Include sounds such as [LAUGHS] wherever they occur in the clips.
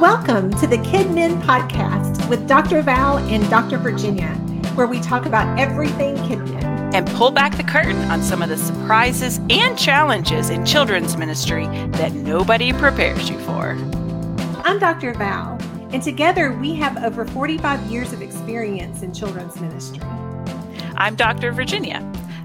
Welcome to the KidMin Podcast with Dr. Val and Dr. Virginia, where we talk about everything KidMin and pull back the curtain on some of the surprises and challenges in children's ministry that nobody prepares you for. I'm Dr. Val, and together we have over 45 years of experience in children's ministry. I'm Dr. Virginia.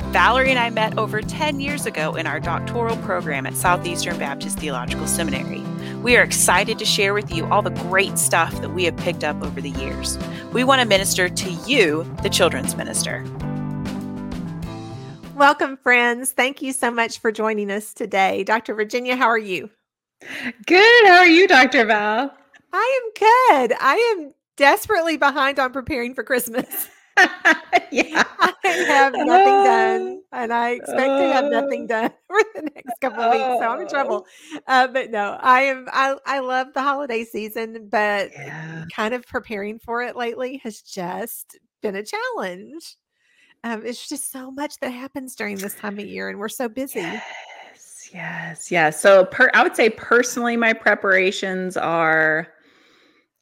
Valerie and I met over 10 years ago in our doctoral program at Southeastern Baptist Theological Seminary. We are excited to share with you all the great stuff that we have picked up over the years. We want to minister to you, the children's minister. Welcome, friends. Thank you so much for joining us today. Dr. Virginia, how are you? Good. How are you, Dr. Val? I am good. I am desperately behind on preparing for Christmas. [LAUGHS] [LAUGHS] yeah. [LAUGHS] I have nothing done, [LAUGHS] and I expect to have nothing done for the next couple of weeks. So I'm in trouble. Uh, but no, I am. I I love the holiday season, but yeah. kind of preparing for it lately has just been a challenge. Um, it's just so much that happens during this time of year, and we're so busy. Yes, yes, yes. So, per, I would say personally, my preparations are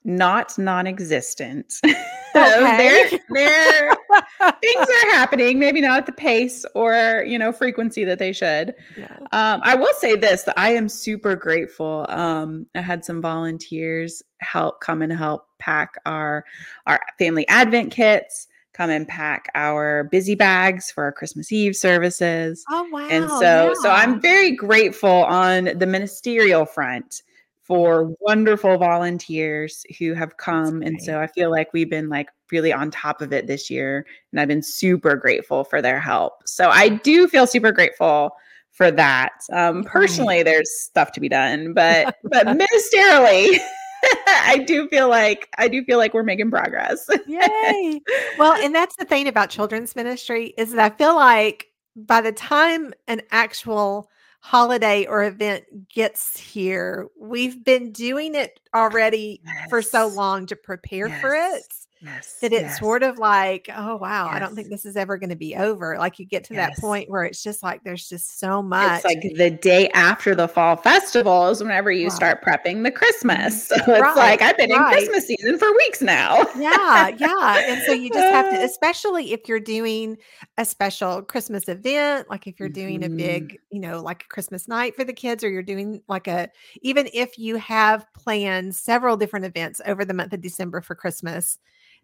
not non-existent. [LAUGHS] Okay. there [LAUGHS] things are happening, maybe not at the pace or you know frequency that they should. Yeah. Um, I will say this: that I am super grateful. Um, I had some volunteers help come and help pack our our family Advent kits. Come and pack our busy bags for our Christmas Eve services. Oh wow! And so, yeah. so I'm very grateful on the ministerial front for wonderful volunteers who have come. And so I feel like we've been like really on top of it this year. And I've been super grateful for their help. So I do feel super grateful for that. Um, personally, there's stuff to be done, but [LAUGHS] but ministerially, [LAUGHS] I do feel like I do feel like we're making progress. Yay! [LAUGHS] Well, and that's the thing about children's ministry is that I feel like by the time an actual holiday or event gets here, we've been doing it already yes. for so long to prepare yes. for it yes, that it's yes. sort of like, oh wow, yes. I don't think this is ever going to be over. Like you get to that point where it's just like there's just so much. It's like the day after the fall festival is whenever you right. start prepping the Christmas. [LAUGHS] So right. it's like I've been right. in Christmas season for weeks now. yeah, yeah. And so you just have to, [LAUGHS] especially if you're doing a special Christmas event, like if you're doing mm-hmm. a big, you know, like a Christmas night for the kids, or you're doing like a even if you have planned several different events over the month of December for Christmas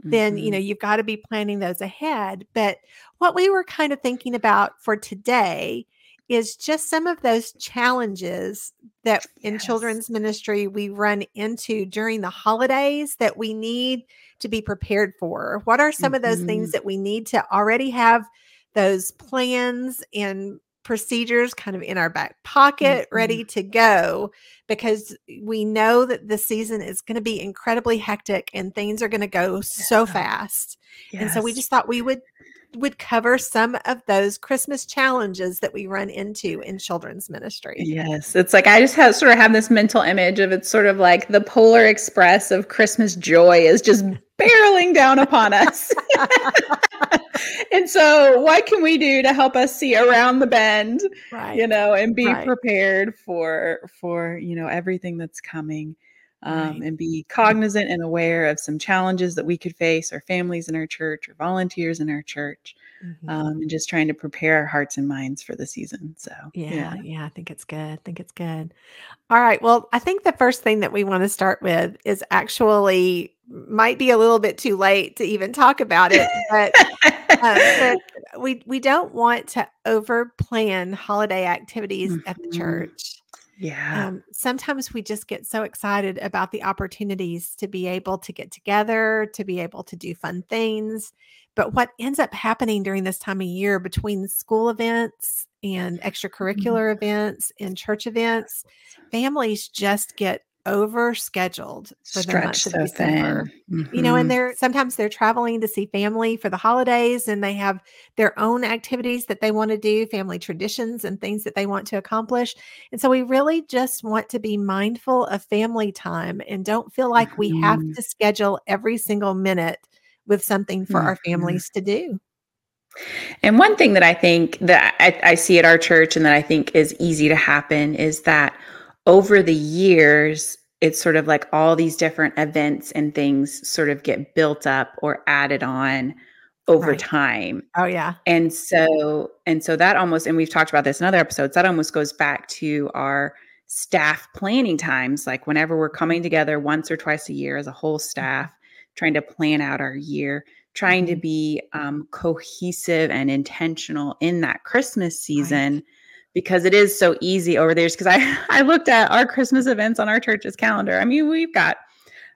then you know mm-hmm. you've got to be planning those ahead but what we were kind of thinking about for today is just some of those challenges that in children's ministry we run into during the holidays that we need to be prepared for what are some mm-hmm. of those things mm-hmm. that we need to already have those plans and procedures kind of in our back pocket, mm-hmm. ready to go, because we know that the season is going to be incredibly hectic and things are going to go yeah. so fast. Yes. And so we just thought we would would cover some of those Christmas challenges that we run into in children's ministry. Yes. It's like I just have sort of have this mental image of it's sort of like the polar express of Christmas joy is just barreling down upon us. [LAUGHS] [LAUGHS] and so what can we do to help us see around the bend, right. you know, and be right. prepared for for, you know, everything that's coming um, right. and be cognizant and aware of some challenges that we could face, our families in our church, or volunteers in our church, mm-hmm. um, and just trying to prepare our hearts and minds for the season. So, yeah, yeah, yeah, I think it's good. I think it's good. All right. Well, I think the first thing that we want to start with is actually might be a little bit too late to even talk about it, but, uh, [LAUGHS] we we don't want to over plan holiday activities mm-hmm. at the mm-hmm. church. Yeah. Um, sometimes we just get so excited about the opportunities to be able to get together, to be able to do fun things. But what ends up happening during this time of year between school events and mm-hmm. extracurricular mm-hmm. events and church events, families just get over scheduled for the month of so December. Mm-hmm. You know, and mm-hmm. they're sometimes they're traveling to see family for the holidays and they have their own activities that they want to do, family traditions and things that they want to accomplish. And so we really just want to be mindful of family time and don't feel like mm-hmm. we have mm-hmm. to schedule every single minute with something for mm-hmm. our families to do. And one thing that I think that I, I see at our church and that I think is easy to happen is that over the years, it's sort of like all these different events and things sort of get built up or added on over right. time. Oh yeah. And so and so that almost and we've talked about this in other episodes that almost goes back to our staff planning times like whenever we're coming together once or twice a year as a whole mm-hmm. staff trying to plan out our year trying to mm-hmm. be um, cohesive and intentional in that christmas season right. Because it is so easy over there because i [LAUGHS] i looked at our christmas events on our church's calendar i mean we've got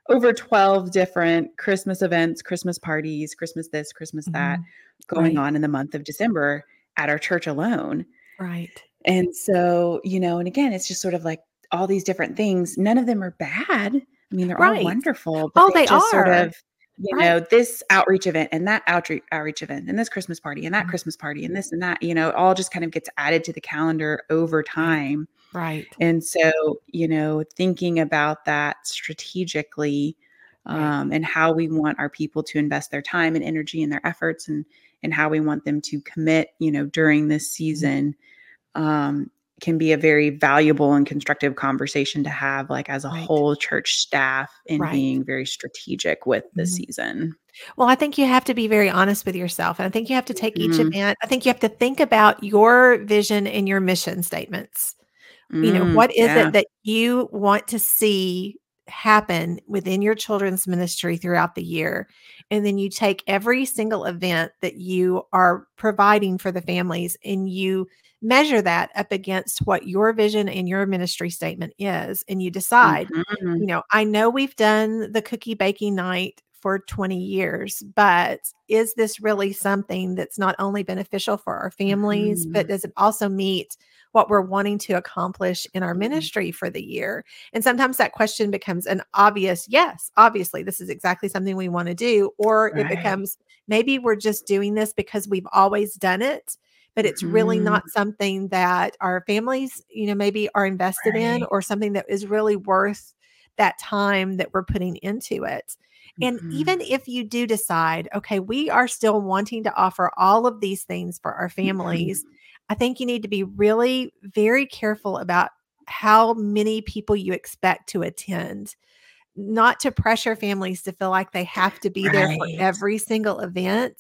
over 12 different Christmas events, Christmas parties, Christmas this, Christmas that mm-hmm. going right. on in the month of December at our church alone. Right. And so, you know, and again, it's just sort of like all these different things. None of them are bad. I mean, they're right. all wonderful. oh, they, they are. Sort of, you right. know, this outreach event and that outreach outreach event and this Christmas party and that mm-hmm. Christmas party and this and that, you know, all just kind of gets added to the calendar over time. Right. And so, you know, thinking about that strategically um, and how we want our people to invest their time and energy and their efforts and and how we want them to commit, you know, during this mm-hmm. season um, can be a very valuable and constructive conversation to have like as a right. whole church staff in right. being very strategic with the mm-hmm. season. Well, I think you have to be very honest with yourself. And I think you have to take mm-hmm. each event. I think you have to think about your vision and your mission statements you know mm, what is yeah. it that you want to see happen within your children's ministry throughout the year and then you take every single event that you are providing for the families and you measure that up against what your vision and your ministry statement is and you decide mm-hmm. you know i know we've done the cookie baking night for 20 years but is this really something that's not only beneficial for our families mm-hmm. but does it also meet what we're wanting to accomplish in our mm-hmm. ministry for the year. And sometimes that question becomes an obvious yes, obviously, this is exactly something we want to do. Or right. it becomes maybe we're just doing this because we've always done it but it's really mm. not something that our families, you know, maybe are invested right. in or something that is really worth that time that we're putting into it. And mm-hmm. even if you do decide, okay, we are still wanting to offer all of these things for our families, mm-hmm. I think you need to be really very careful about how many people you expect to attend not to pressure families to feel like they have to be right. there for every single event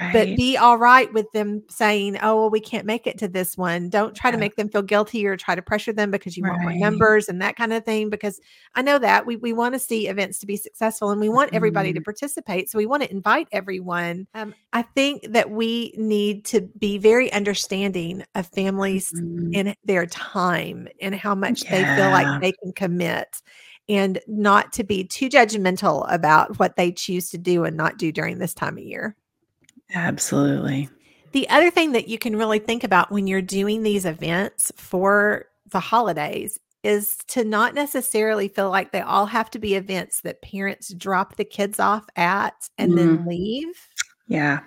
Right. But be all right with them saying, "Oh, well, we can't make it to this one." Don't try yeah. to make them feel guilty or try to pressure them because you right. want more numbers and that kind of thing. Because I know that we we want to see events to be successful and we want mm-hmm. everybody to mm-hmm. participate. So we want to invite everyone. Um, I think that we need to be very understanding of families mm-hmm. and their time and how much yeah. they feel like they can commit and not to be too judgmental about what they choose to do and not do during this time of year. Absolutely. The other thing that you can really think about when you're doing these events for the holidays is to not necessarily feel like they all have to be events that parents drop the kids off at and mm. then leave. Yeah.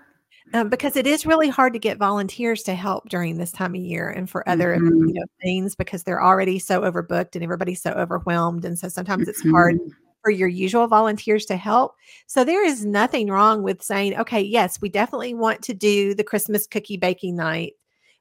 Um, because it is really hard to get volunteers to help during this time of year and for other mm-hmm. you know things because they're already so overbooked and everybody's so overwhelmed and so sometimes mm-hmm. it's hard mm-hmm for your usual volunteers to help. So there is nothing wrong with saying, okay, yes, we definitely want to do the Christmas cookie baking night,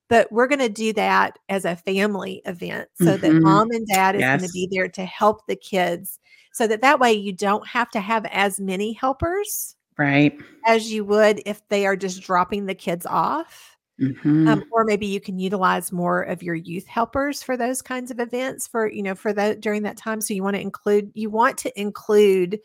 but we're going to do that as a family event so mm-hmm. that mom and dad is yes. going to be there to help the kids so that that way you don't have to have as many helpers right as you would if they are just dropping the kids off Mm-hmm. Um, or maybe you can utilize more of your youth helpers for those kinds of events for you know for that during that time. So you want to include you want to include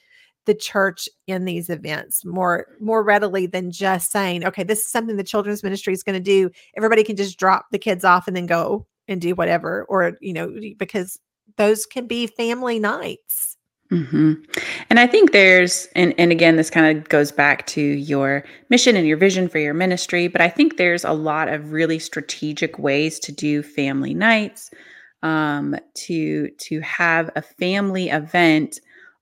the church in these events more more readily than just saying okay this is something the children's ministry is going to do. Everybody can just drop the kids off and then go and do whatever or you know because those can be family nights Mm-hmm. And I think there's, and, and again, this kind of goes back to your mission and your vision for your ministry, but I think there's a lot of really strategic ways to do family nights, um, to to have a family event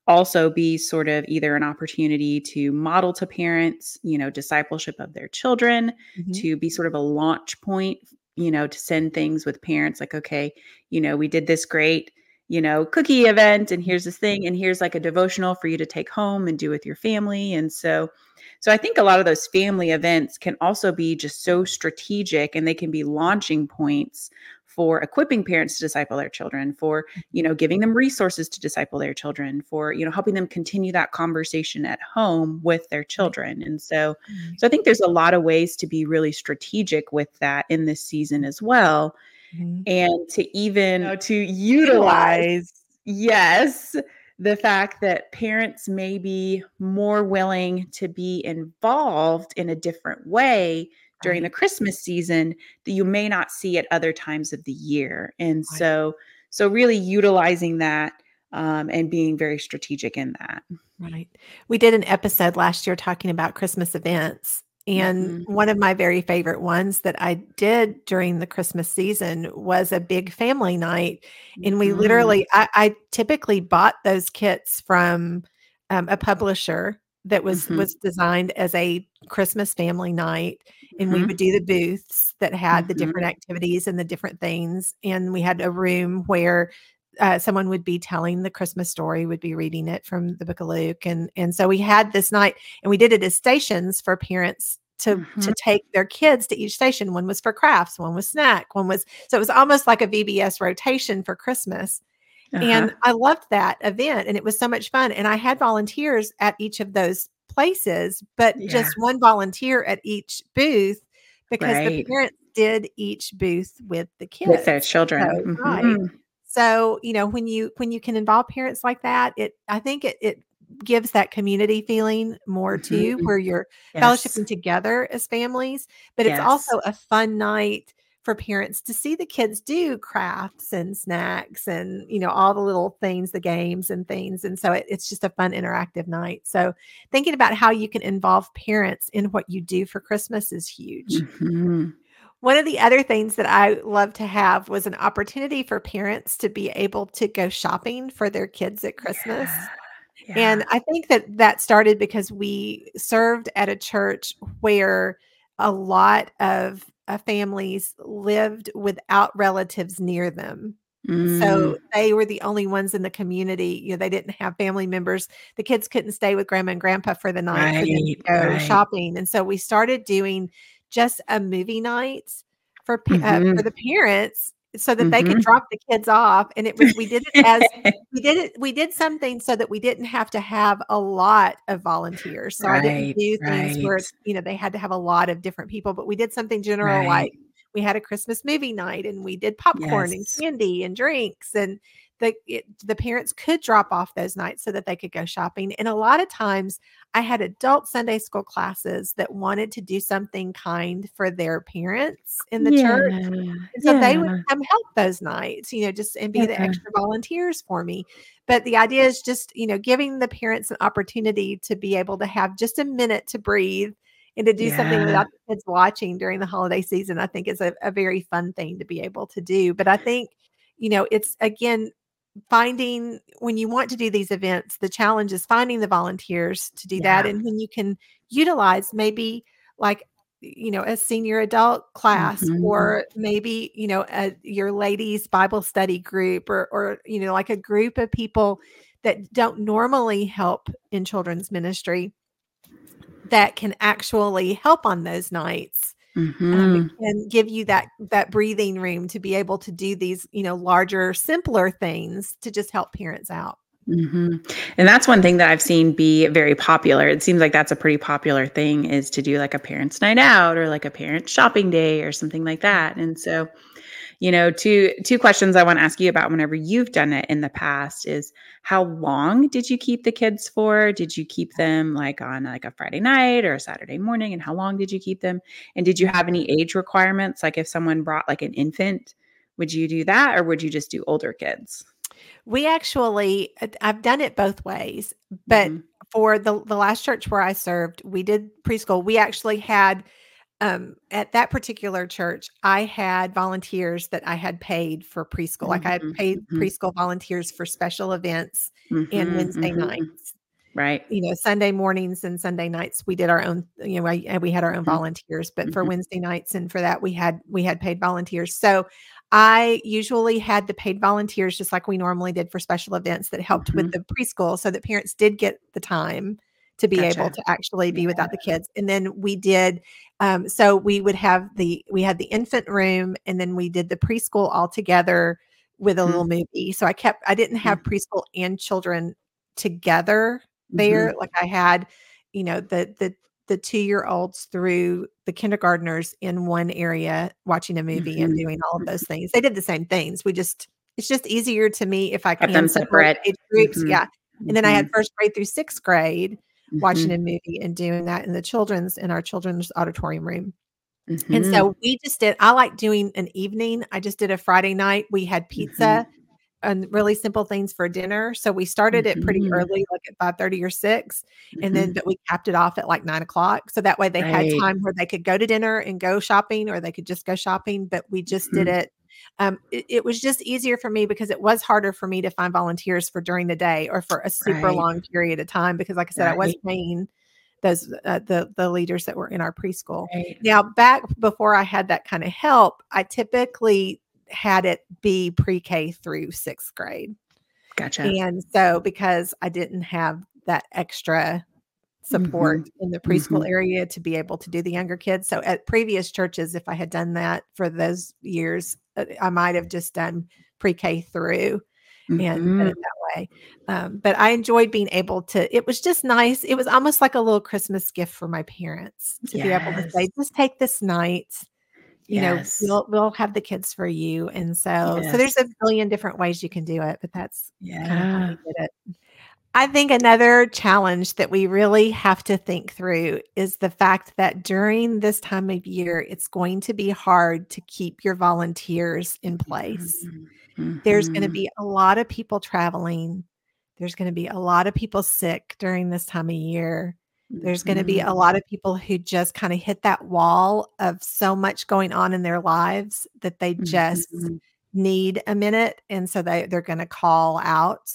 also be sort of either an opportunity to model to parents, you know, discipleship of their children, mm-hmm. to be sort of a launch point, you know, to send things with parents like, okay, you know, we did this great you know, cookie event and here's this thing and here's like a devotional for you to take home and do with your family. And so so I think a lot of those family events can also be just so strategic and they can be launching points for equipping parents to disciple their children for you know giving them resources to disciple their children for you know helping them continue that conversation at home with their children and so mm-hmm. so i think there's a lot of ways to be really strategic with that in this season as well mm-hmm. and to even to utilize yes the fact that parents may be more willing to be involved in a different way during the Christmas season that you may not see at other times of the year. And so, so really utilizing that um, and being very strategic in that. Right. We did an episode last year talking about Christmas events. And mm-hmm. one of my very favorite ones that I did during the Christmas season was a big family night. And we mm-hmm. literally, I, I, typically bought those kits from um, a publisher that was mm-hmm. was designed as a Christmas family night and mm-hmm. we would do the booths that had mm-hmm. the different activities and the different things and we had a room where uh, someone would be telling the Christmas story, would be reading it from the book of Luke, and and so we had this night, and we did it as stations for parents to mm-hmm. to take their kids to each station. One was for crafts, one was snack, one was so it was almost like a VBS rotation for Christmas. Uh-huh. And I loved that event, and it was so much fun. And I had volunteers at each of those places, but yeah. just one volunteer at each booth because right. the parents did each booth with the kids with their children. So, mm-hmm. Right. So, you know, when you when you can involve parents like that, it I think it it gives that community feeling more too, mm-hmm. where you're yes. fellowshipping together as families. But yes. it's also a fun night for parents to see the kids do crafts and snacks and you know all the little things the games and things and so it, it's just a fun interactive night so thinking about how you can involve parents in what you do for christmas is huge mm-hmm. one of the other things that i love to have was an opportunity for parents to be able to go shopping for their kids at christmas yeah. Yeah. And I think that that started because we served at a church where a lot of uh, families lived without relatives near them. Mm. So they were the only ones in the community. You know, they didn't have family members. The kids couldn't stay with grandma and grandpa for the night right, to go right. shopping. And so we started doing just a movie night for mm-hmm. uh, for the parents so that mm-hmm. they could mm-hmm. drop the kids off and it was we did it as [LAUGHS] we did it we did something so that we didn't have to have a lot of volunteers so right, i didn't do things right. where you know they had to have a lot of different people but we did something general right. like we had a christmas movie night and we did popcorn yes. and candy and drinks and the it, the parents could drop off those nights so that they could go shopping. And a lot of times, I had adult Sunday school classes that wanted to do something kind for their parents in the yeah. church, and so yeah. they would come help those nights, you know, just and be yeah. the extra volunteers for me. But the idea is just you know giving the parents an opportunity to be able to have just a minute to breathe and to do yeah. something without the kids watching during the holiday season, I think is a, a, very fun thing to be able to do. But I think, you know, it's again finding when you want to do these events, the challenge is finding the volunteers to do yeah. that. And when you can utilize maybe like you know a senior adult class mm-hmm. or maybe you know a, your ladies bible study group or or you know like a group of people that don't normally help in children's ministry that can actually help on those nights Mm-hmm. Um, and give you that that breathing room to be able to do these you know larger simpler things to just help parents out mm-hmm. and that's one thing that i've seen be very popular it seems like that's a pretty popular thing is to do like a parents night out or like a parent shopping day or something like that and so you know two two questions i want to ask you about whenever you've done it in the past is how long did you keep the kids for? Did you keep them like on like a friday night or a saturday morning and how long did you keep them? And did you have any age requirements? Like if someone brought like an infant would you do that or would you just do older kids? We actually uh, i've done it both ways but mm-hmm. for the the last church where i served we did preschool. We actually had um, at that particular church, I had volunteers that I had paid for preschool. Mm-hmm. Like I had mm-hmm, paid mm-hmm. preschool volunteers for special events mm-hmm. and Wednesday mm-hmm. nights. Right. You know, Sunday mornings and Sunday nights, we did our own, you know, I, we had our own mm-hmm. volunteers, but for Wednesday nights and for that, we had, we had paid volunteers. So I usually had the paid volunteers, just like we normally did for special events that helped with the preschool so that parents did get the time to be gotcha. able to actually be yeah. without the kids. And then we did um, so we would have the we had the infant room and then we did the preschool all together with a mm-hmm. little movie. So I kept I didn't have mm-hmm. preschool and children together there. Mm-hmm. Like I had, you know, the the the two year olds through the kindergartners in one area watching a movie mm-hmm. and doing all of those things. They did the same things. We just it's just easier to me if I can them separate age groups. Mm-hmm. Yeah. And then I had mm-hmm. first grade through sixth grade watching mm-hmm. a movie and doing that in the children's in our children's auditorium room. Mm-hmm. And so we just did, I like doing an evening. I just did a Friday night. We had pizza mm-hmm. and really simple things for dinner. So we started it pretty mm-hmm. early, like at 5 30 or 6. And then, mm-hmm. but we capped it off at like nine o'clock. So that way they right. had time where they could go to dinner and go shopping or they could just go shopping. But we just did it um, it, it, was just easier for me because it was harder for me to find volunteers for during the day or for a super right. long period of time because like i said right. i was paying those uh, the the leaders that were in our preschool right. now back before i had that kind of help i typically had it be pre-k through sixth grade gotcha and so because i didn't have that extra support mm-hmm. in the preschool mm-hmm. area to be able to do the younger kids. So at previous churches, if I had done that for those years, uh, I might have just done pre-K through mm-hmm. and it that way. Um, but I enjoyed being able to. It was just nice. It was almost like a little Christmas gift for my parents to yes. be able to say, "Just take this night." You yes. know, we'll we'll have the kids for you, and so yes. so there's a billion different ways you can do it, but that's yeah. Kind of I think another challenge that we really have to think through is the fact that during this time of year, it's going to be hard to keep your volunteers in place. Mm-hmm. There's going to mm-hmm. be a lot of people traveling. There's going to be a lot of people sick during this time of year. There's going to be a mm-hmm. lot of people who just kind of hit that wall of so much going on in their lives that they just mm-hmm. need a minute. And so they, they're going to call out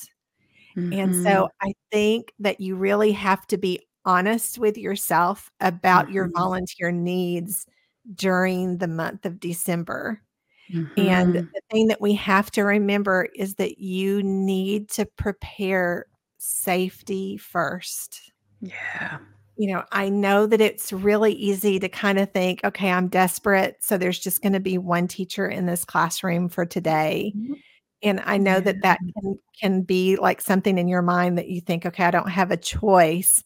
Mm-hmm. And so I think that you really have to be honest with yourself about mm-hmm. your volunteer needs during the month of December. Mm-hmm. And the thing that we have to remember is that you need to prepare safety first. Yeah. You know, I know that it's really easy to kind of think, okay, I'm desperate. So there's just going to be one teacher in this classroom for today. Mm-hmm. And I know that that can, can be like something in your mind that you think, okay, I don't have a choice.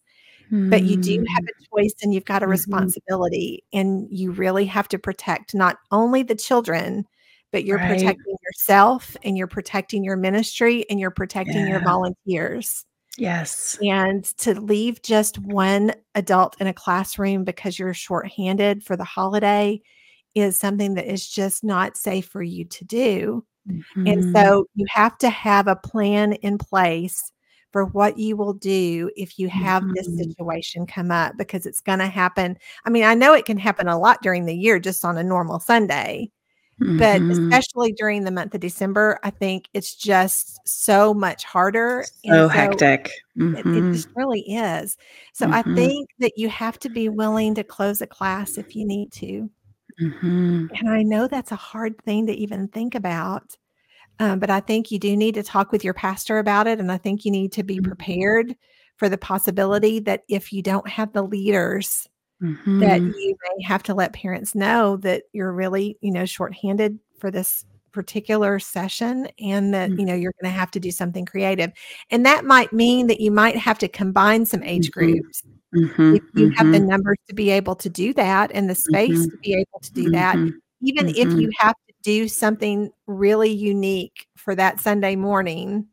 Mm-hmm. But you do have a hmm. choice and you've got a mm-hmm. responsibility. And you really have to protect not only the children, but you're right. protecting yourself and you're protecting your ministry and you're protecting yeah. your volunteers. Yes. And to leave just one adult in a classroom because you're shorthanded for the holiday is something that is just not safe for you to do. Mm-hmm. And so you have to have a plan in place for what you will do if you have mm-hmm. this situation come up because it's going to happen. I mean, I know it can happen a lot during the year just on a normal Sunday. Mm-hmm. But especially during the month of December, I think it's just so much harder. So, so hectic. It, it, mm-hmm. just really is. So I mm-hmm. think that you have to be willing to close a class if you need to. Mm-hmm. And I know that's a hard thing to even think about. Um, but I think you do need to talk with your pastor about it. And I think you need to be mm-hmm. prepared for the possibility that if you don't have the leaders, mm-hmm. that you may have to let parents know that you're really, you know, shorthanded for this particular session and that, mm-hmm. you know, you're going to have to do something creative. And that might mean that you might have to combine some age mm-hmm. groups. Mm-hmm, if you have the mm-hmm. numbers to be able to do that and the space mm-hmm. to be able to do that, mm-hmm. even if you have to do something really unique for that Sunday morning,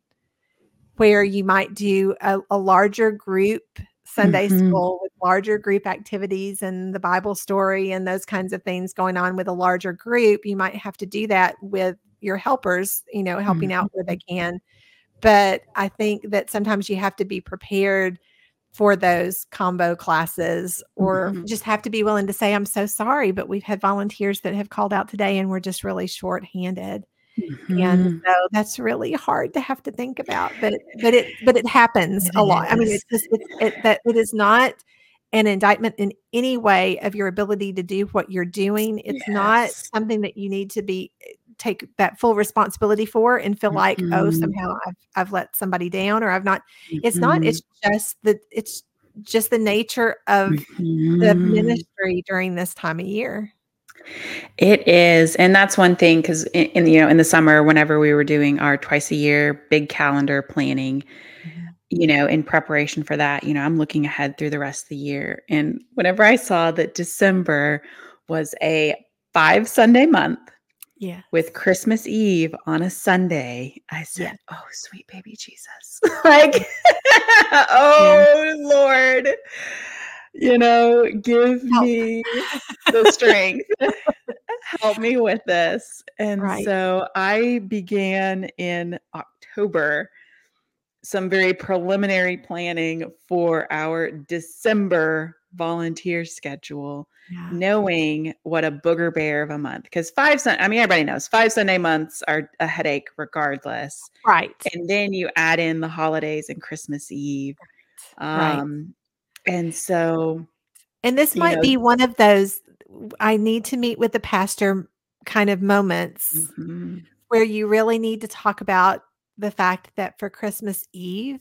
where you might do a, a larger group Sunday school with larger group activities and the Bible story and those kinds of things going on with a larger group, you might have to do that with your helpers, you know, helping out where they can. But I think that sometimes you have to be prepared for those combo classes or mm-hmm. just have to be willing to say i'm so sorry but we've had volunteers that have called out today and we're just really short-handed mm-hmm. and so that's really hard to have to think about but but it but it happens it a lot i mean it's just it's, it, that it is not an indictment in any way of your ability to do what you're doing it's yes. not something that you need to be take that full responsibility for and feel like oh, mm-hmm. oh somehow I've, I've let somebody down or I've not mm-hmm. it's not it's mm-hmm. just that it's just the nature of mm-hmm. the ministry during this time of year. It is, and that's one thing because in, in, you know in the summer, whenever we were doing our twice a year big calendar planning, mm-hmm. you know, in preparation for that, you know, I'm looking ahead through the rest of the year, and whenever I saw that December was a five Sunday month, yeah, with Christmas Eve on a Sunday, I said, yeah. "Oh, sweet baby Jesus!" [LAUGHS] like, [LAUGHS] oh yeah. Lord you know, give Help. me [LAUGHS] the strength. Help me with this. And right. so I began in October some very preliminary planning for our December volunteer schedule, yeah. knowing what a booger bear of a month. Because five, sun- I mean, everybody knows five Sunday months are a headache regardless. Right. And then you add in the holidays and Christmas Eve. Right. Um, and so and this might know, be one of those I need to meet with the pastor kind of moments mm-hmm. where you really need to talk about the fact that for Christmas Eve,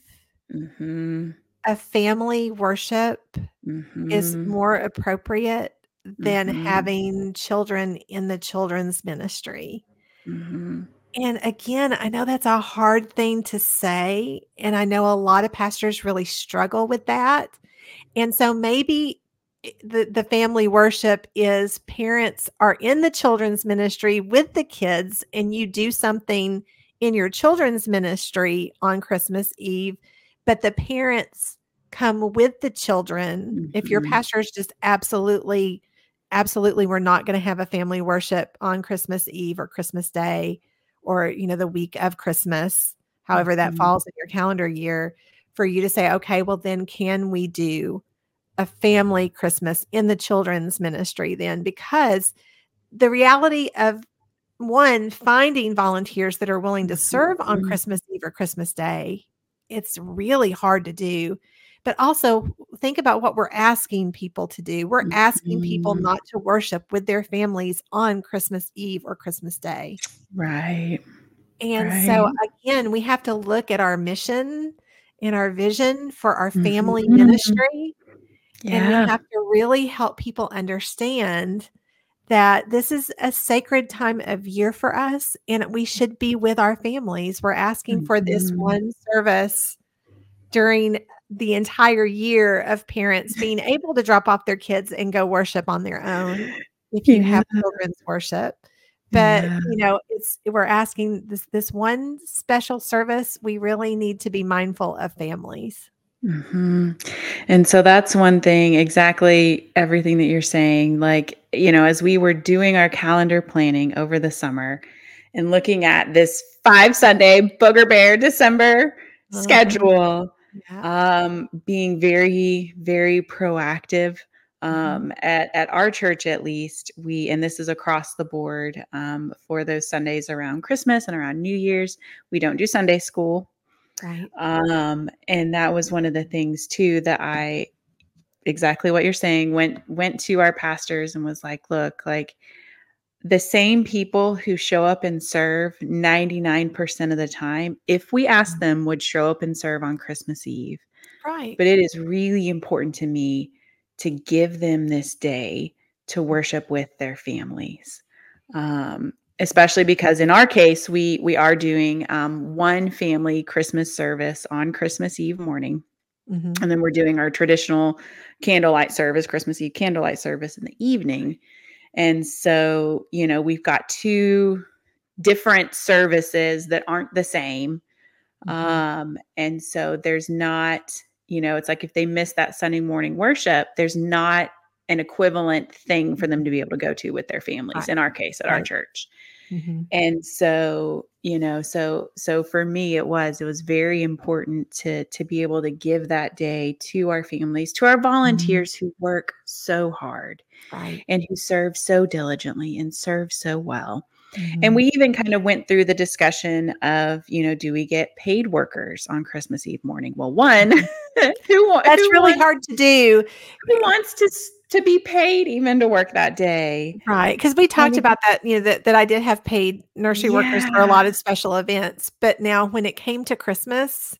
mm-hmm. a family worship mm-hmm. is more appropriate than mm-hmm. having children in the children's ministry. Mm-hmm. And again, I know that's a hard thing to say. And I know a lot of pastors really struggle with that. And so maybe eh, the, the family worship is parents are in the children's ministry with the kids, and you do something in your children's ministry on Christmas Eve, but the parents come with the children. Mm-hmm. If your mm-hmm. pastor is just absolutely, absolutely, we're not going to have a family worship on Christmas Eve or Christmas Day or, you know, the week of Christmas, however that mm-hmm. falls in your calendar year, for you to say, okay, well, then can we do a family Christmas in the children's ministry then because the reality of one finding volunteers that are willing to serve on mm-hmm. Christmas Eve or Christmas Day it's really hard to do but also think about what we're asking people to do we're asking people mm-hmm. not to worship with their families on Christmas Eve or Christmas Day right and right. so again we have to look at our mission and our vision for our family mm-hmm. ministry yeah. And we have to really help people understand that this is a sacred time of year for us and we should be with our families. We're asking for this mm-hmm. one service during the entire year of parents [LAUGHS] being able to drop off their kids and go worship on their own if you yeah. have children's worship. But yeah. you know, it's we're asking this this one special service. We really need to be mindful of families. Mm-hmm. And so that's one thing, exactly everything that you're saying. Like, you know, as we were doing our calendar planning over the summer and looking at this five Sunday Booger Bear December uh-huh. schedule, yeah. um, being very, very proactive. Mm-hmm. Um, at, at our church, at least, we, and this is across the board um, for those Sundays around Christmas and around New Year's, we don't do Sunday school Right. Um, and that was one of the things too that I exactly what you're saying went went to our pastors and was like, look, like the same people who show up and serve 99% of the time, if we ask mm-hmm. them, would show up and serve on Christmas Eve. Right. But it is really important to me to give them this day to worship with their families. Um, especially because in our case we we are doing um, one family christmas service on christmas eve morning mm-hmm. and then we're doing our traditional candlelight service christmas eve candlelight service in the evening and so you know we've got two different services that aren't the same mm-hmm. um, and so there's not you know it's like if they miss that sunday morning worship there's not an equivalent thing for them to be able to go to with their families right. in our case at right. our church mm-hmm. and so you know so so for me it was it was very important to to be able to give that day to our families to our mm-hmm. volunteers mm-hmm. who work so hard right. and who serve so diligently and serve so well Mm-hmm. And we even kind of went through the discussion of, you know, do we get paid workers on Christmas Eve morning? Well, one, mm-hmm. [LAUGHS] who that's who really wants, hard to do. Who wants to to be paid even to work that day? Right, because we talked about that. You know that that I did have paid nursery yeah. workers for a lot of special events, but now when it came to Christmas,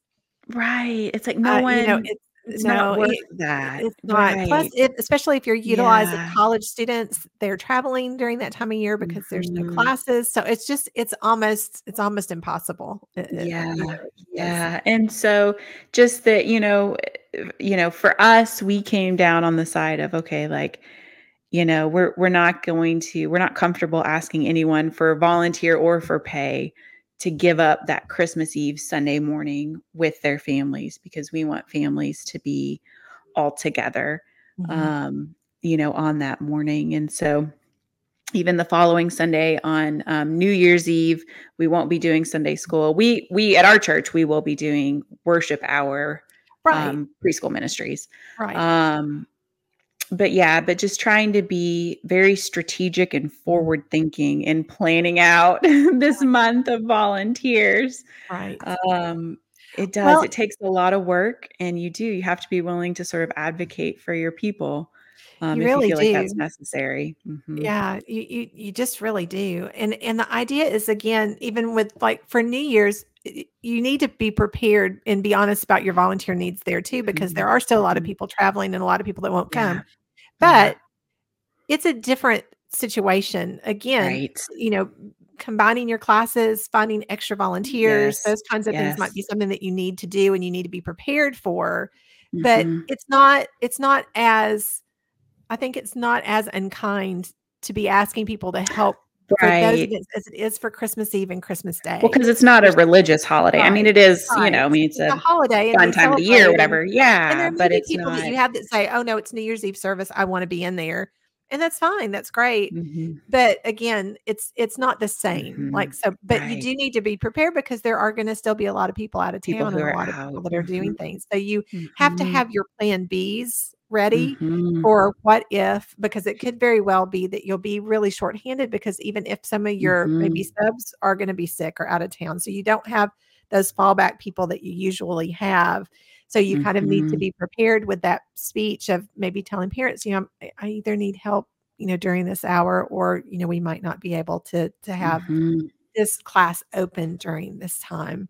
right, it's like no uh, one. You know, it's it's no, not worth it- that. it's not. Plus, Right. if, especially if you're utilizing Yeah. college students, they're traveling during that time of year because there's no Mhm. classes. So it's just it's almost it's almost impossible. It- it- Yeah, know. Yeah. And so just that, you know, you know, for us, we came down on the side of okay, like, you know, we're we're not going to we're not comfortable asking anyone for volunteer or for pay to give up that Christmas Eve Sunday morning with their families because we want families to be all together Mhm. um, you know, on that morning. And so even the following Sunday on um, New Year's Eve, we won't be doing Sunday school. We we at our church we will be doing worship hour right, um, preschool ministries. right. Um, but yeah, but just trying to be very strategic and forward thinking in planning out [LAUGHS] this month of volunteers. right. Um, it does. Well- it takes a lot of work, and you do. You have to be willing to sort of advocate for your people um, You really you feel like that's do. necessary. Mhm. Yeah, you, you you just really do. And and the idea is again, even with like for New Year's, you need to be prepared and be honest about your volunteer needs there too, because there are still a lot of Mhm. people traveling and a lot of people that won't Yeah. come. But it's a different situation. Again, right. you know, combining your classes, finding extra volunteers, Yes, those kinds of things might be something that you need to do and you need to be prepared for. But Mhm. it's not it's not as I think it's not as unkind to be asking people to help [SIGHS] right. events as it is for Christmas Eve and Christmas Day. Well, because it's not a religious holiday. I mean, Right, it is. You know, I mean, it's It's a a holiday fun time of the year, whatever. Yeah, but it's people not. that you have that say, "Oh no, it's New Year's Eve service. I want to be in there," and that's fine. That's great. Mhm. But again, it's it's not the same. Like Mhm. so, but you do need to be prepared because there are going to still be a lot of people out of People town who and a are lot of people out. that are doing Mhm. things. So you have to Mhm. have your plan Bs ready Mhm. or what if because it could very well be that you'll be really shorthanded because even if some of your maybe Mm-hmm. subs are going to be sick or out of town so you don't have those fallback people that you usually have so you kind of need to Mhm. be prepared with that speech of maybe telling parents you know I- either need help you know during this hour or you know we might not be able to to have Mhm. this class open during this time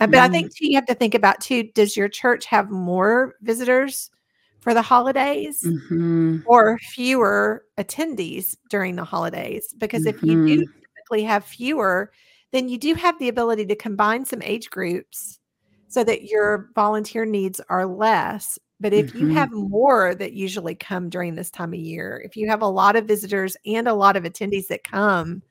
uh, but I think too, you have to think about too, does your church have more visitors for the holidays Mhm. or fewer attendees during the holidays? Because if you do Mhm. typically have fewer, then you do have the ability to combine some age groups so that your volunteer needs are less. But if you Mhm. have more that usually come during this time of year, if you have a lot of visitors and a lot of attendees that come,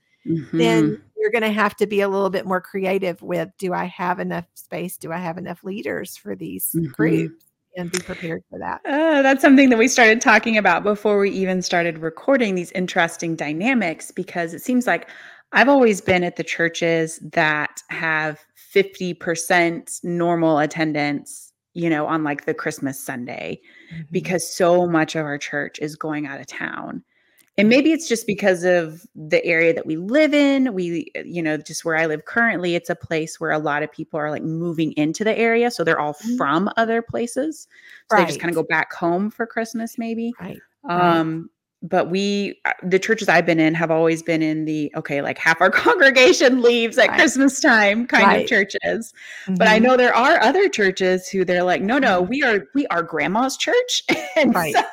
then Mhm. you're going to have to be a little bit more creative with do I have enough space? Do I have enough leaders for these Mhm. groups? And be prepared for that. Uh, that's something that we started talking about before we even started recording these interesting dynamics because it seems like I've always been at the churches that have 50% normal attendance, you know, on like the Christmas Sunday Mm-hmm. because so much of our church is going out of town. And maybe it's just because of the area that we live in. We, you know, just where I live currently, it's a place where a lot of people are like moving into the area. So they're all Mhm. from other places. So they just kind of go back home for Christmas, maybe. right. Right. Um, but we, uh, the churches I've been in have always been in the, okay, like half our [LAUGHS] congregation leaves at Right. Christmas time kind Right. of churches. But I Mhm. know there are other churches who they're like, no, no, we are we are grandma's church, [LAUGHS] and Right. so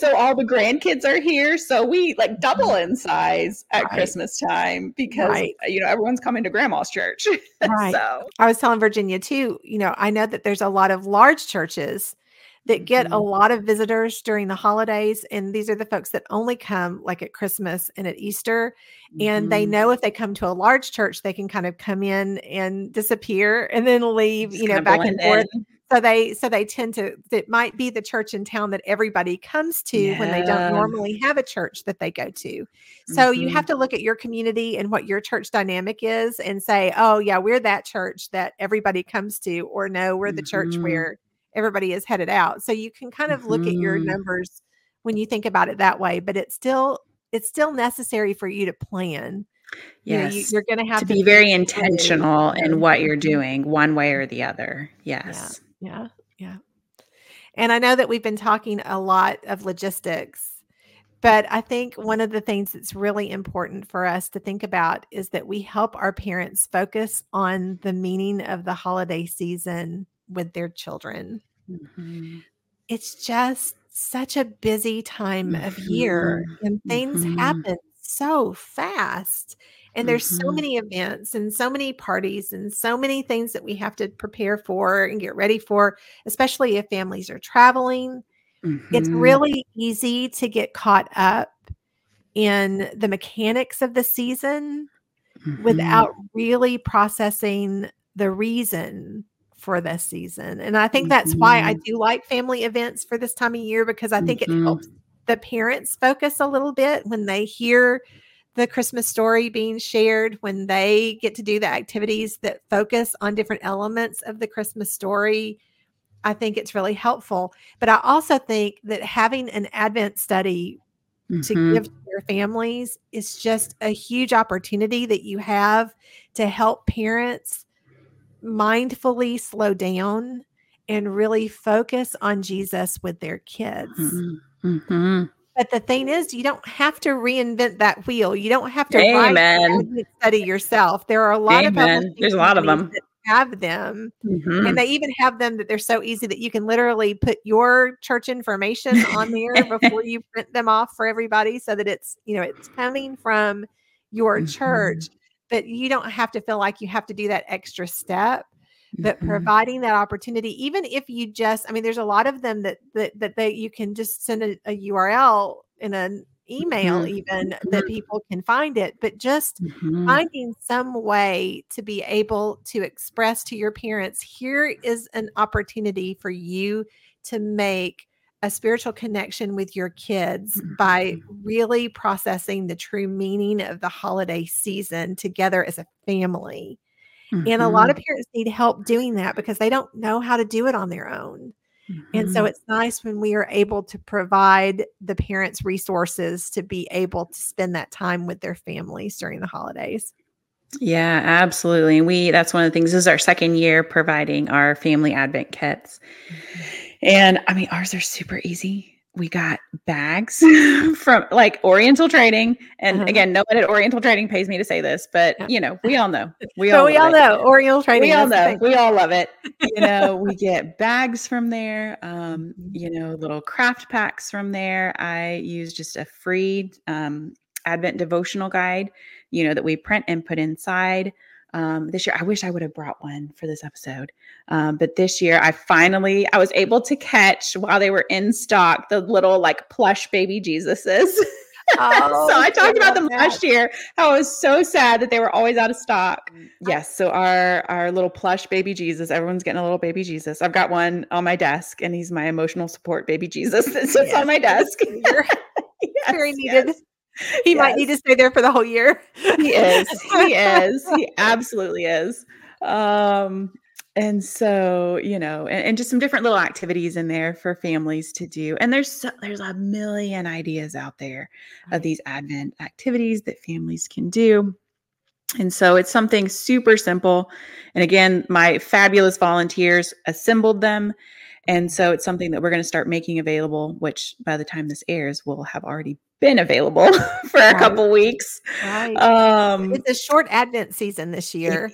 so all the grandkids are here, so we like double in size at. Christmas time because you know everyone's coming to grandma's church. [LAUGHS] Right. so I was telling Virginia too, you know, I know that there's a lot of large churches that get a Mhm. lot of visitors during the holidays. And these are the folks that only come like at Christmas and at Easter. And they Mhm. know if they come to a large church, they can kind of come in and disappear and then leave, Just you know, back and forth. in. So they so they tend to it might be the church in town that everybody comes to when they don't normally have a church that they go to. So you Mhm. have to look at your community and what your church dynamic is and say, "Oh yeah, we're that church that everybody comes to," or "No, we're the church Mhm. where everybody is headed out." So you can kind of look at your Mhm. numbers when you think about it that way, but it's still it's still necessary for you to plan. Know, you, Yes. you're going to have to be very intentional in what you're Mhm. doing, one way or the other. Yes. Yeah, yeah. And I know that we've been talking a lot of logistics, but I think one of the things that's really important for us to think about is that we help our parents focus on the meaning of the holiday season with their children. mm-hmm. it's just such a busy time of year mm-hmm. and things mm-hmm. happen so fast and there's so mm-hmm. many events and so many parties and so many things that we have to prepare for and get ready for especially if families are traveling it's mm-hmm. really easy to get caught up in the mechanics of the season mm-hmm. without really processing the reason for this season. And I think that's mm-hmm. why I mm-hmm. do like family events for this time of year because I think mm-hmm. it helps the parents focus a little bit when they hear the Christmas story being shared, when they get to do the activities that focus on different elements of the Christmas story. I think it's really helpful. But I also think that having an Advent study mm-hmm. to give to your families is just a huge opportunity that you have to help parents mindfully slow down and really focus on Jesus with their kids. Mm-hmm. mm-hmm. But the thing is, you don't have to reinvent that wheel. You don't have to Amen. study yourself. There are a lot Amen. of there's a lot of them have them, mm-hmm. and they even have them that they're so easy that you can literally put your church information on there before [LAUGHS] you print them off for everybody, so that it's you know it's coming from your mm-hmm. church but you don't have to feel like you have to do that extra step but mm-hmm. providing that opportunity even if you just i mean there's a lot of them that that, that they you can just send a, a url in an email mm-hmm. even that mm-hmm. people can find it but just mm-hmm. finding some way to be able to express to your parents here is an opportunity for you to make a spiritual connection with your kids by mm-hmm. really processing the true meaning of the holiday season together as a family. Mm-hmm. And a lot of mm-hmm. parents need help doing that because they don't know how to do it on their own. Mm-hmm. And so mm-hmm. it's nice when we are able to provide the parents resources to be able to spend that time with their families during the holidays. Yeah, absolutely. And we that's one of the things this is our second year providing our family advent kits. And I mean, ours are super easy. We got bags [LAUGHS] from like Oriental Trading. And uh-huh. again, no one at Oriental Trading pays me to say this, but you know, we all know. [LAUGHS] We all, we all know Oriental Trading. We all know. We all love it. You know, [LAUGHS] we get bags from there, um, mm-hmm. you know, little craft packs from there. I use just a free um, Advent devotional guide, you know, that we print and put inside um, this year. I wish I would have brought one for this episode. Um, but this year I finally I was able to catch while they were in stock the little like plush baby Jesuses. [LAUGHS] Oh, so I talked about them that. last year. How I was so sad that they were always out of stock. Mm, yes, so our our little plush baby Jesus. Everyone's getting a little baby Jesus. I've got one on my desk, and he's my emotional support baby Jesus [LAUGHS] that sits yes. on my desk. [LAUGHS] yes, very needed. Yes. [LAUGHS] He yes. might need to stay there for the whole year. he is. He is. He [LAUGHS] absolutely is. Um, and so you know and, and, just some different little activities in there for families to do and there's so, there's a million ideas out there of these advent activities that families can do and so it's something super simple and again my fabulous volunteers assembled them and so it's something that we're going to start making available which by the time this airs will have already been available [LAUGHS] for right. a couple weeks. Right. Um, it's a short Advent season this year,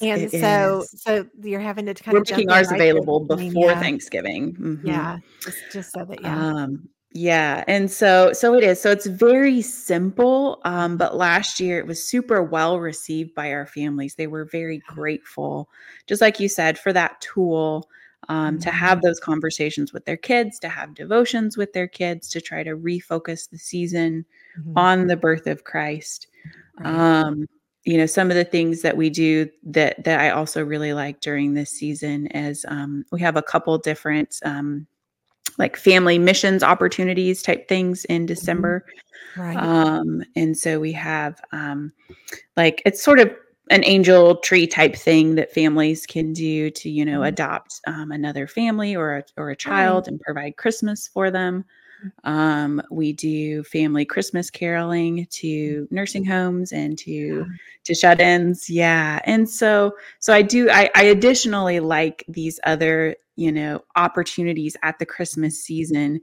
and so is. so you're having to kind We're of making ours right available before yeah. Thanksgiving. Mm-hmm. Yeah, just, just so that yeah. Um, yeah, and so so it is. So it's very simple. Um, but last year it was super well received by our families. They were very grateful, just like you said, for that tool um, to have mm-hmm. those conversations with their kids, to have devotions with their kids, to try to refocus the season mm-hmm. on the birth of Christ. Right. Um, you know, some of the things that we do that that I also really like during this season is um, we have a couple different um, like family missions opportunities type things in mm-hmm. December. Right. Um, and so we have um, like it's sort of an angel tree type thing that families can do to you know mm-hmm. adopt um, another family or a, or a child and provide christmas for them mm. um, we do family christmas caroling to nursing homes and to yeah. to shut-ins yeah and so so i do I, I additionally like these other you know opportunities at the christmas season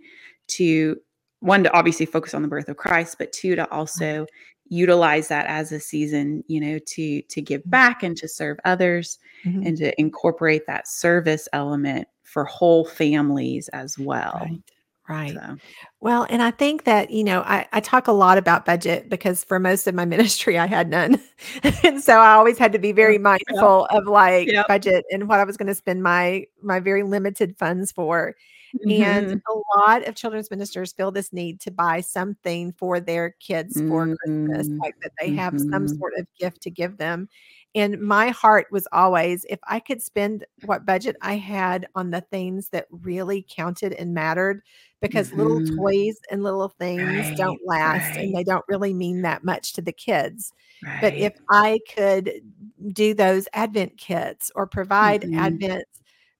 to one to obviously focus on the birth of christ but two to also utilize that as a season you know to to give mm-hmm. back and to serve others mm-hmm. and to incorporate that service element for whole families as well. Right. Right. So, Well, and I think that, you know, I, I talk a lot about budget because for most of my [LAUGHS] ministry, I had none. and so I always had to be very yep, mindful of like yep. budget and what I was going to spend my my very limited funds for. And Mhm, a lot of children's ministers feel this need to buy something for their kids for Christmas, mhm, like that they have some mhm, sort of gift to give them. And my heart was always if I could spend what budget I had on the things that really counted and mattered, because little mhm. toys and little things Right, don't last and they don't really mean that much to the kids. But if I could do those Advent kits or provide Mhm, Advent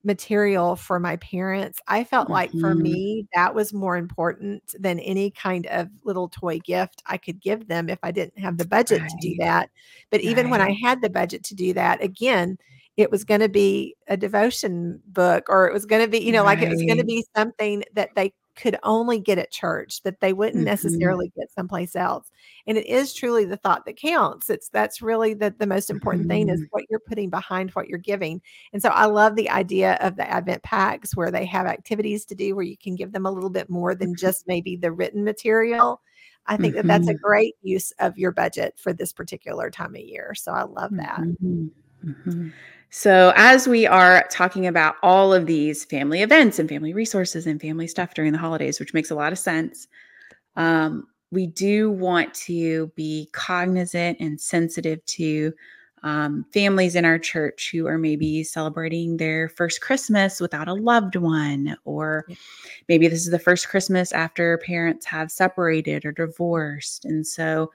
material for my parents, I felt like for mhm. me, that was more important than any kind of little toy gift I could give them if I didn't have the budget to do that. But even when I had the budget to do that, again, it was going to be a devotion book or it was going to be, you know, like it was going to be something that they could only get at church that they wouldn't Mhm, necessarily get someplace else. And it is truly the thought that counts. It's that's really the, the most important thing is mhm, what you're putting behind what you're giving. And so I love the idea of the Advent packs where they have activities to do where you can give them a little bit more than just maybe the written material. I think that that's a mhm, great use of your budget for this particular time of year. So I love that. mhm, mhm. So, as we are talking about all of these family events and family resources and family stuff during the holidays, which makes a lot of sense, um, we do want to be cognizant and sensitive to um, families in our church who are maybe celebrating their first Christmas without a loved one, or maybe this is the first Christmas after parents have separated or divorced. And so,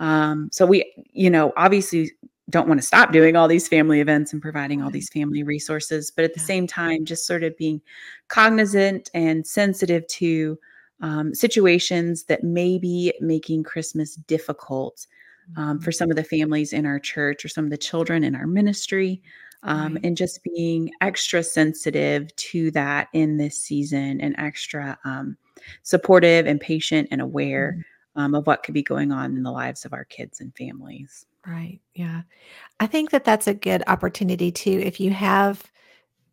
um, so we, you know, obviously don't want to stop doing all these family events and providing all these family resources, but at the Yeah. same time, just sort of being cognizant and sensitive to um, situations that may be making Christmas difficult um, for some of the families in our church or some of the children in our ministry, um, Right. and just being extra sensitive to that in this season and extra um, supportive and patient and aware Mhm. um, of what could be going on in the lives of our kids and families. Right. Yeah. I think that that's a good opportunity too. If you have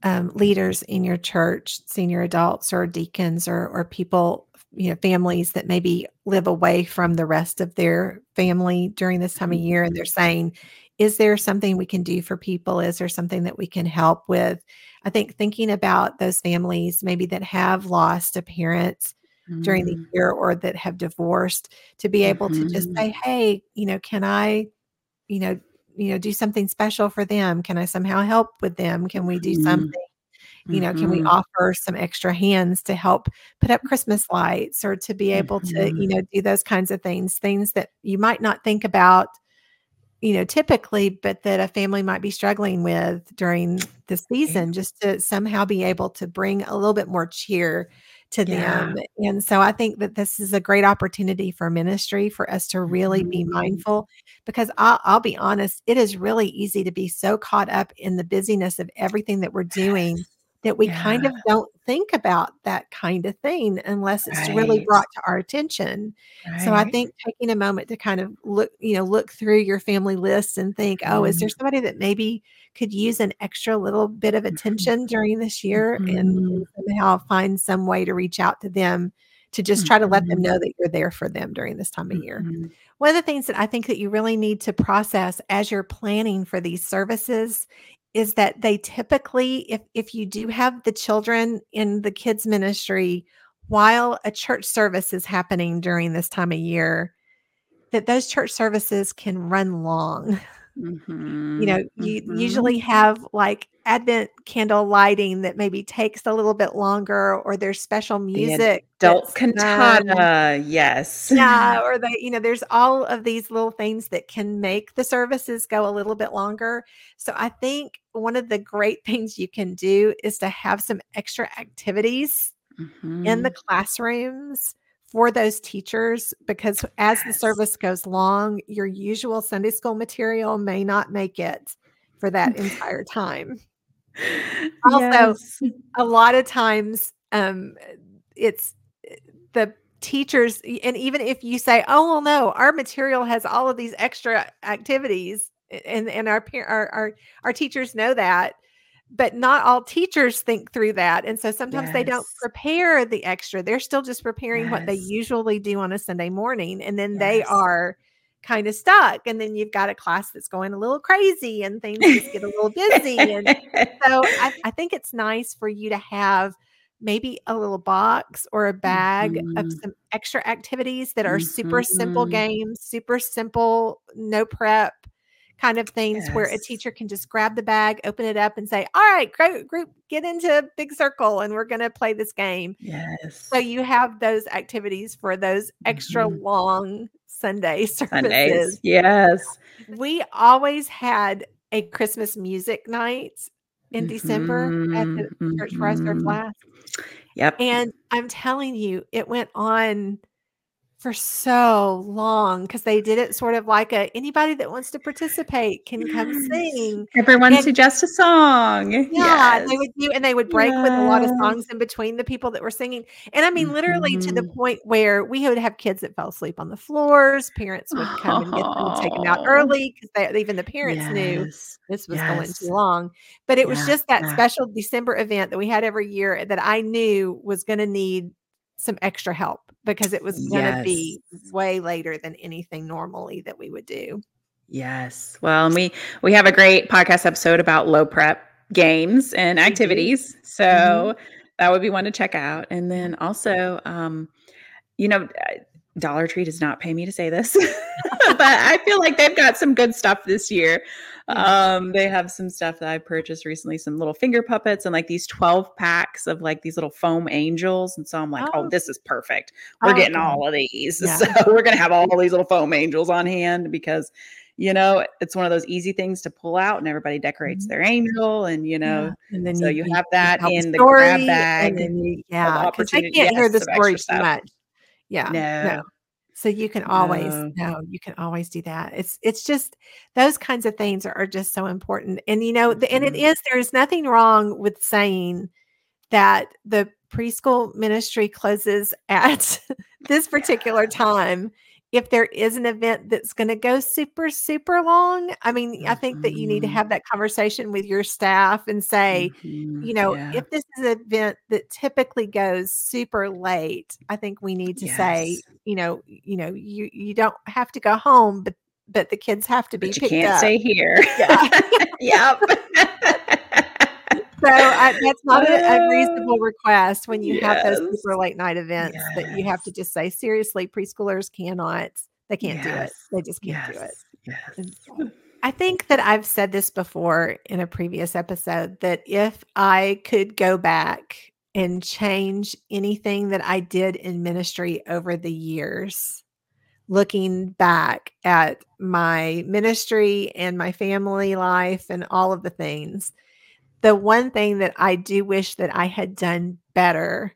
um, leaders in your church, senior adults or deacons or or people, you know, families that maybe live away from the rest of their family during this time of year, and they're saying, "Is there something we can do for people? Is there something that we can help with?" I think thinking about those families maybe that have lost a parent during the Mm, year or that have divorced to be able to just mhm, say, "Hey, you know, can I you know you know, do something special for them? Can I somehow help with them? Can we do something, mhm, you know, can we mhm, offer some extra hands to help put up Christmas lights or to be able to, you mhm. know, do those kinds of things, things that you might not think about, you know, typically, but that a family might be struggling with during the season, just to somehow be able to bring a little bit more cheer to Yeah. them. And so I think that this is a great opportunity for ministry for us to really be Mhm. mindful because I'll, I'll be honest, it is really easy to be so caught up in the busyness of everything that we're doing. That we kind of don't think about that kind of thing unless it's really brought to our attention. So I think taking a moment to kind of look, you know, look through your family list and think, oh, is there Mhm. somebody that maybe could use an extra little bit of Mhm. attention during this year and, Mhm. and somehow find some way to reach out to them to just try to let them Mhm. know that you're there for them during this time of year. One of the things that I think that you really need to process as you're planning for these services is that they typically if if you do have the children in the kids ministry while a church service is happening during this time of year, that those church services can run long. [LAUGHS] You Mhm. know, you Mhm. usually have, like, Advent candle lighting that maybe takes a little bit longer, or there's special The music adult that's done cantata, yes. yeah, [LAUGHS] or they you know, there's all of these little things that can make the services go a little bit longer. So I think one of the great [LAUGHS] things you can do is to have some extra activities in the Mhm. classrooms for those teachers because as the service goes long, your usual Sunday school material may not make it for that [LAUGHS] entire time. Also, Yes. a lot of times, um, it's eh, the teachers and even if you say, "Oh, well, no, our material has all of these extra activities," and and our our our our teachers know that, but not all teachers think through that. And so sometimes yes. they don't prepare the extra. They're still just preparing yes. what they usually do on a Sunday morning. And then yes. they are kind of stuck. And then you've got a class that's going a little crazy and things just get a little busy. And so I, [LAUGHS] I, think it's nice for you to have maybe a little box or a bag mm-hmm. of some extra activities that are mm-hmm. super simple mm-hmm. games, super simple, no prep kind of things yes. where a teacher can just grab the bag, open it up, and say, All right, group, group get into a big circle and we're going to play this game. Yes. So you have those activities for those extra mm-hmm. long Sunday [LAUGHS] services. Sundays. Yes. We always had a Christmas music night in mm-hmm. December at the mm-hmm. church where I served last. Yep. And I'm telling you, it went on for so long because they did it sort of like a anybody that wants to participate can come sing. Everyone and, suggest a song. [LAUGHS] Yeah, yes. they would do, and they would break yes. with a lot of songs in between the people that were singing. And I mean, mm-hmm. literally to the mm-hmm. point where we would have kids that fell asleep on the floors. Parents would come and get them taken out early because even the parents knew this was going too long. But it was just that yeah. special December event that we had every year that I knew was going to need some extra help because it was going to yes. be way later than anything normally that we would do. Yes. Well, and we we have a great podcast episode about low prep games and activities. Mm-hmm. So mm-hmm. that would be one to check out. And then also um you know Dollar Tree does not pay me to say this, [LAUGHS] but I feel like they've got some good stuff this year. Um, they have some stuff that I purchased recently, some little finger puppets and like these 12 packs of like these little foam angels. And so I'm like, oh, oh this is perfect. We're oh, getting all of these. [LAUGHS] Yeah. So we're gonna have all these little foam angels on hand because you know, it's one of those easy things to pull out and everybody decorates mm-hmm. their angel and you know, yeah. and then so you, you have that in the grab bag. And you, yeah, because I can't yes, hear the story too much. Yeah. No. no. So you can always no. no, you can always do that. It's it's just those kinds of things are, are just so important. And you know, the, and it mm-hmm. is there's nothing wrong with saying that the preschool ministry closes at [LAUGHS] this particular time if there is an event that's going to go super super long i mean mm-hmm. i think that you need to mm-hmm. have that conversation with your staff and say mm-hmm. you know yeah. if this is an event that typically goes super late i think we need to yes. say you know you know you you don't have to go home but but the kids have to be but you can't up. stay here yeah [LAUGHS] yep [LAUGHS] I, that's [LAUGHS] not a, a, oh, reasonable request when you yes. have those super late night events yes. that you have to just say seriously preschoolers cannot they can't yes. do it they just can't do it so, i think that i've said this before in a previous episode that if i could go back and change anything that i did in ministry over the years looking back at my ministry and my family life and all of the things the one thing that I do wish that I had done better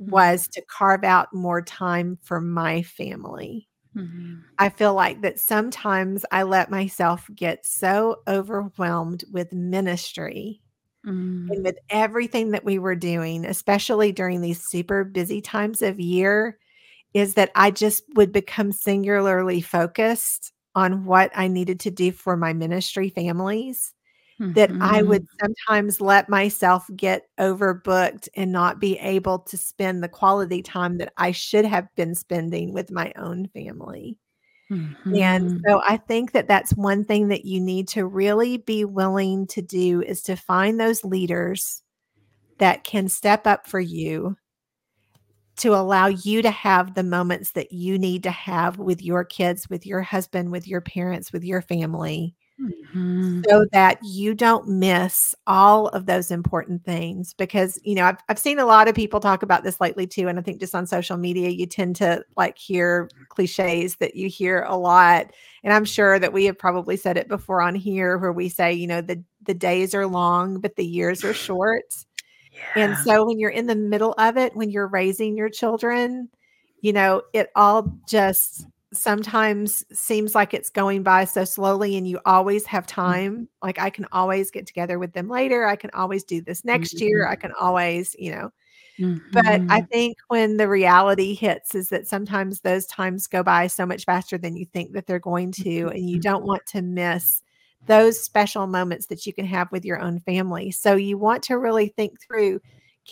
mm-hmm. was to carve out more time for my family. Mm-hmm. I feel like that sometimes I let myself get so overwhelmed with ministry mm-hmm. and with everything that we were doing, especially during these super busy times of year, is that I just would become singularly focused on what I needed to do for my ministry families that mm-hmm. I would sometimes let myself get overbooked and not be able to spend the quality time that I should have been spending with my own family. Mm-hmm. And so I think that that's one thing that you need to really be willing to do is to find those leaders that can step up for you to allow you to have the moments that you need to have with your kids, with your husband, with your parents, with your family Mm-hmm. so that you don't miss all of those important things because you know I've, I've seen a lot of people talk about this lately too and i think just on social media you tend to like hear cliches that you hear a lot and i'm sure that we have probably said it before on here where we say you know the the days are long but the years are [SIGHS] short yeah. and so when you're in the middle of it when you're raising your children you know it all just sometimes seems like it's going by so slowly and you always have mm-hmm. time like i can always get together with them later i can always do this next mm-hmm. year i can always you know mm-hmm. but i mm-hmm. think when the reality hits is that sometimes those times go by so much faster than you think that they're going to and you mm-hmm. don't want to miss those special moments that you can have with your own family. So you want to really think through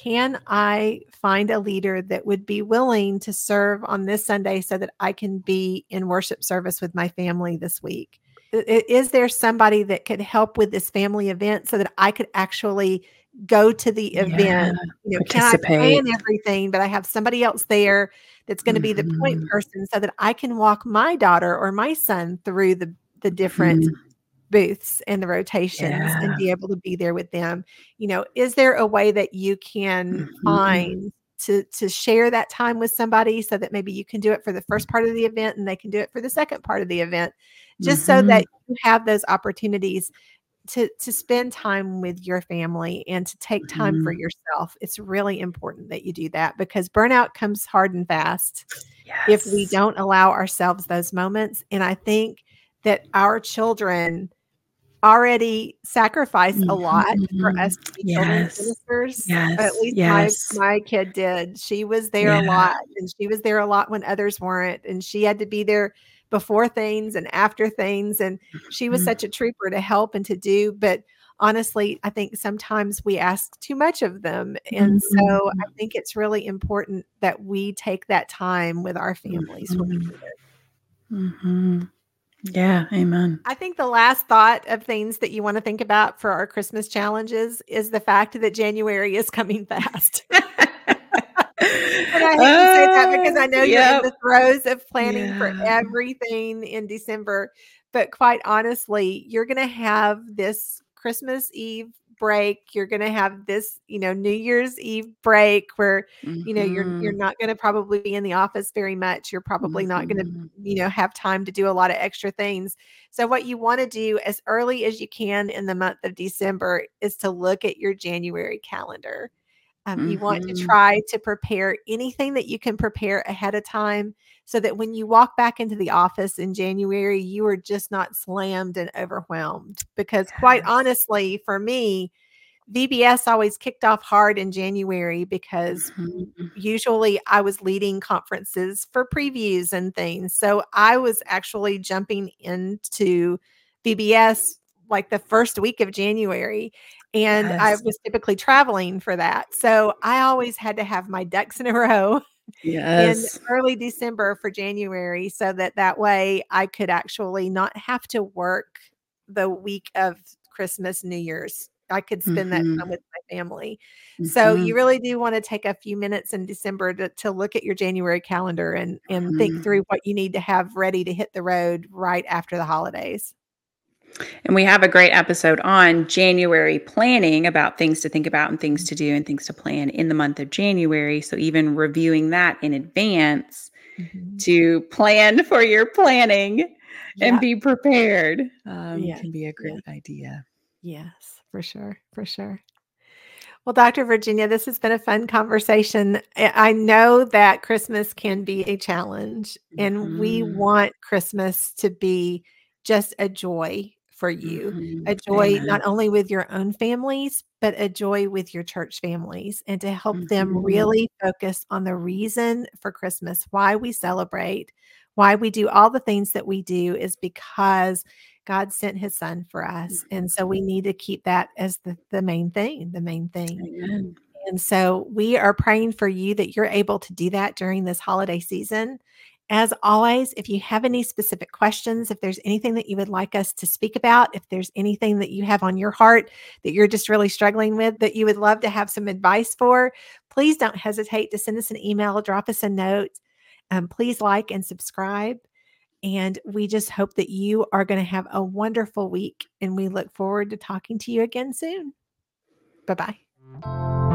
can I find a leader that would be willing to serve on this Sunday so that I can be in worship service with my family this week? Is there somebody that could help with this family event so that I could actually go to the event? Yeah, you know, can I plan everything, but I have somebody else there that's going to mm-hmm. be the point mm-hmm. person so that I can walk my daughter or my son through the the different mm-hmm booths and the rotations yeah. and be able to be there with them you know is there a way that you can mm-hmm. find to to share that time with somebody so that maybe you can do it for the first part of the event and they can do it for the second part of the event just mm-hmm. so that you have those opportunities to to spend time with your family and to take time mm-hmm. for yourself it's really important that you do that because burnout comes hard and fast yes. if we don't allow ourselves those moments and i think that our children already sacrificed a lot mm-hmm. for us to be yes. children's ministers. Yes. At least yes. my, my kid did. She was there yeah. a lot and she was there a lot when others weren't. And she had to be there before things and after things. And she was mm-hmm. such a trooper to help and to do. But honestly, I think sometimes we ask too much of them. And mm-hmm. so I think it's really important that we take that time with our families Yeah, amen. I think the last thought of things that you want to think about for our Christmas challenges is the fact that January is coming [LAUGHS] fast. [LAUGHS] and I hate uh, to say that because I know yep. you're in the throes of planning yeah. for everything in December. But quite honestly, you're going to have this Christmas Eve break you're going to have this you know new year's eve break where mm-hmm. you know you're you're mm-hmm. not going to probably be in the office very much you're probably mm-hmm. not going to you know have time to do a lot of extra things so what you want to do as early as you can in the month of december is to look at your january calendar um, mm-hmm. You want to mm-hmm. try to prepare anything that you can prepare ahead of time so that when you walk back into the office in January, you are just not slammed and overwhelmed. Because, yes. quite honestly, for me, VBS always kicked off hard in January because mm-hmm. usually I was leading conferences for previews and things. So I was actually jumping into VBS like the first week of January. And yes. I was typically traveling for that. So I always had to have my ducks in a row yes. in early December for January so that that way I could actually not have to work the week of Christmas, New Year's. I could spend mm-hmm. that time with my family. Mm-hmm. So you really do want to take a few minutes in December to, to look at your January calendar and, and mm-hmm. think through what you need to have ready to hit the road right after the holidays. And we have a great episode on January planning about things to think about and things to do and things to plan in the month of January. So, even reviewing that in advance mm-hmm. to plan for your planning yeah. and be prepared um, yeah. can be a great yeah. idea. Yes, for sure. For sure. Well, Dr. Virginia, this has been a fun conversation. I know that Christmas can be a challenge, and mm-hmm. we want Christmas to be just a joy for you mm-hmm. a joy Amen. not only with your own families but a joy with your church families and to help mm-hmm. them really focus on the reason for christmas why we celebrate why we do all the things that we do is because god sent his son for us and so we need to keep that as the, the main thing the main thing Amen. and so we are praying for you that you're able to do that during this holiday season as always, if you have any specific questions, if there's anything that you would like us to speak about, if there's anything that you have on your heart that you're just really struggling with that you would love to have some advice for, please don't hesitate to send us an email, drop us a note. Um, please like and subscribe. And we just hope that you are going to have a wonderful week. And we look forward to talking to you again soon. Bye bye.